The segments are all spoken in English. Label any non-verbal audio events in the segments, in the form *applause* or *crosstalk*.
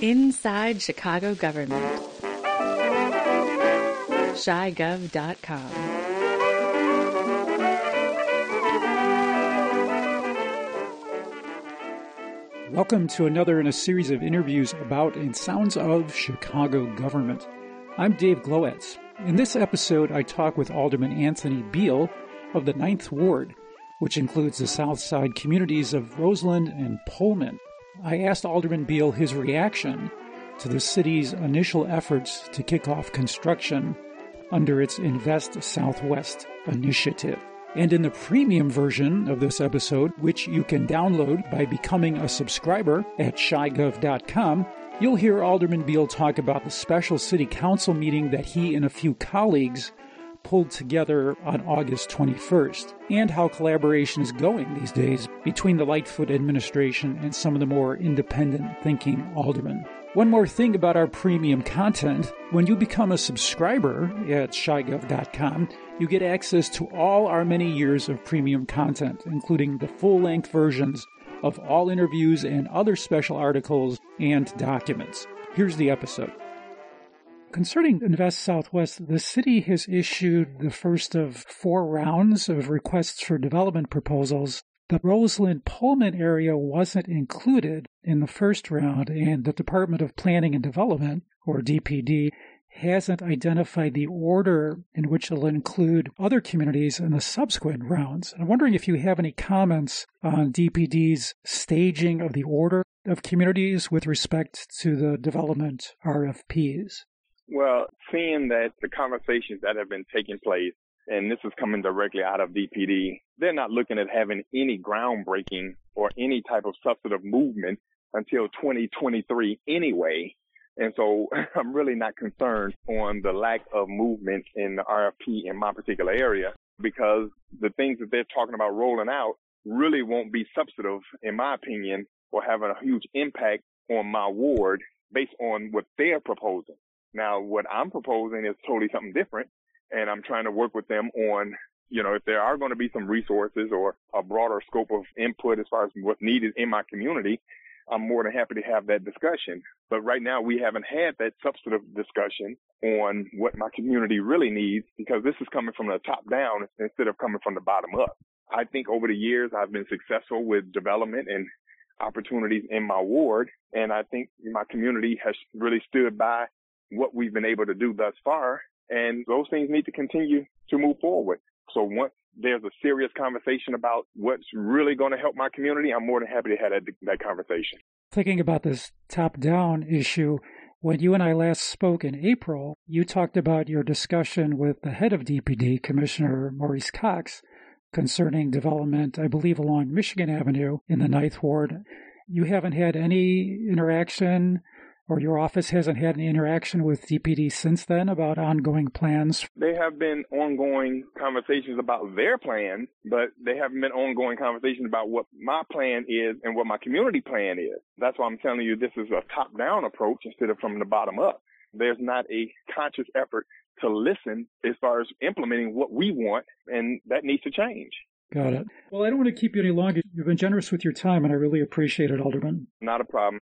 Inside Chicago Government. ChiGov.com. Welcome to another in a series of interviews about and sounds of Chicago government. I'm Dave Glowacz. In this episode, I talk with Alderman Anthony Beale of the Ninth Ward, which includes the South Side communities of Roseland and Pullman. I asked Alderman Beale his reaction to the city's initial efforts to kick off construction under its Invest Southwest initiative. And in the premium version of this episode, which you can download by becoming a subscriber at chigov.com, you'll hear Alderman Beale talk about the special city council meeting that he and a few colleagues pulled together on August 21st, and how collaboration is going these days between the Lightfoot administration and some of the more independent thinking aldermen. One more thing about our premium content when you become a subscriber at chigov.com, you get access to all our many years of premium content, including the full length versions of all interviews and other special articles and documents. Here's the episode. Concerning Invest Southwest, the city has issued the first of four rounds of requests for development proposals. The Roseland Pullman area wasn't included in the first round, and the Department of Planning and Development, or DPD, hasn't identified the order in which it'll include other communities in the subsequent rounds. I'm wondering if you have any comments on DPD's staging of the order of communities with respect to the development RFPs. Well, seeing that the conversations that have been taking place, and this is coming directly out of DPD, they're not looking at having any groundbreaking or any type of substantive movement until 2023 anyway. And so *laughs* I'm really not concerned on the lack of movement in the RFP in my particular area because the things that they're talking about rolling out really won't be substantive, in my opinion, or having a huge impact on my ward based on what they're proposing. Now, what I'm proposing is totally something different, and I'm trying to work with them on, you know, if there are going to be some resources or a broader scope of input as far as what's needed in my community, I'm more than happy to have that discussion. But right now, we haven't had that substantive discussion on what my community really needs because this is coming from the top down instead of coming from the bottom up. I think over the years, I've been successful with development and opportunities in my ward. And I think my community has really stood by what we've been able to do thus far. And those things need to continue to move forward. So once there's a serious conversation about what's really going to help my community, I'm more than happy to have that, that conversation. Thinking about this top down issue, when you and I last spoke in April, you talked about your discussion with the head of DPD, Commissioner Maurice Cox, concerning development, I believe, along Michigan Avenue in the Ninth Ward. You haven't had any interaction or your office hasn't had any interaction with DPD since then about ongoing plans? They have been ongoing conversations about their plan, but they haven't been ongoing conversations about what my plan is and what my community plan is. That's why I'm telling you this is a top down approach instead of from the bottom up. There's not a conscious effort to listen as far as implementing what we want, and that needs to change. Got it. Well, I don't want to keep you any longer. You've been generous with your time, and I really appreciate it, Alderman. Not a problem.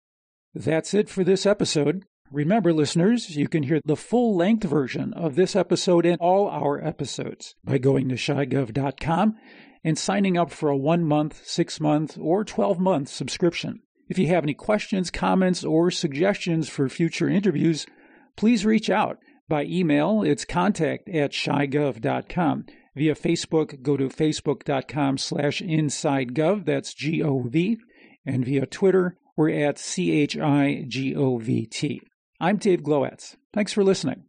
That's it for this episode. Remember, listeners, you can hear the full length version of this episode and all our episodes by going to chigov.com and signing up for a one month, six month, or 12 month subscription. If you have any questions, comments, or suggestions for future interviews, please reach out. By email, it's contact at chigov.com. Via Facebook, go to facebook.com slash insidegov, that's G-O-V. And via Twitter, we're at C H I G O V T. I'm Dave Glowacz. Thanks for listening.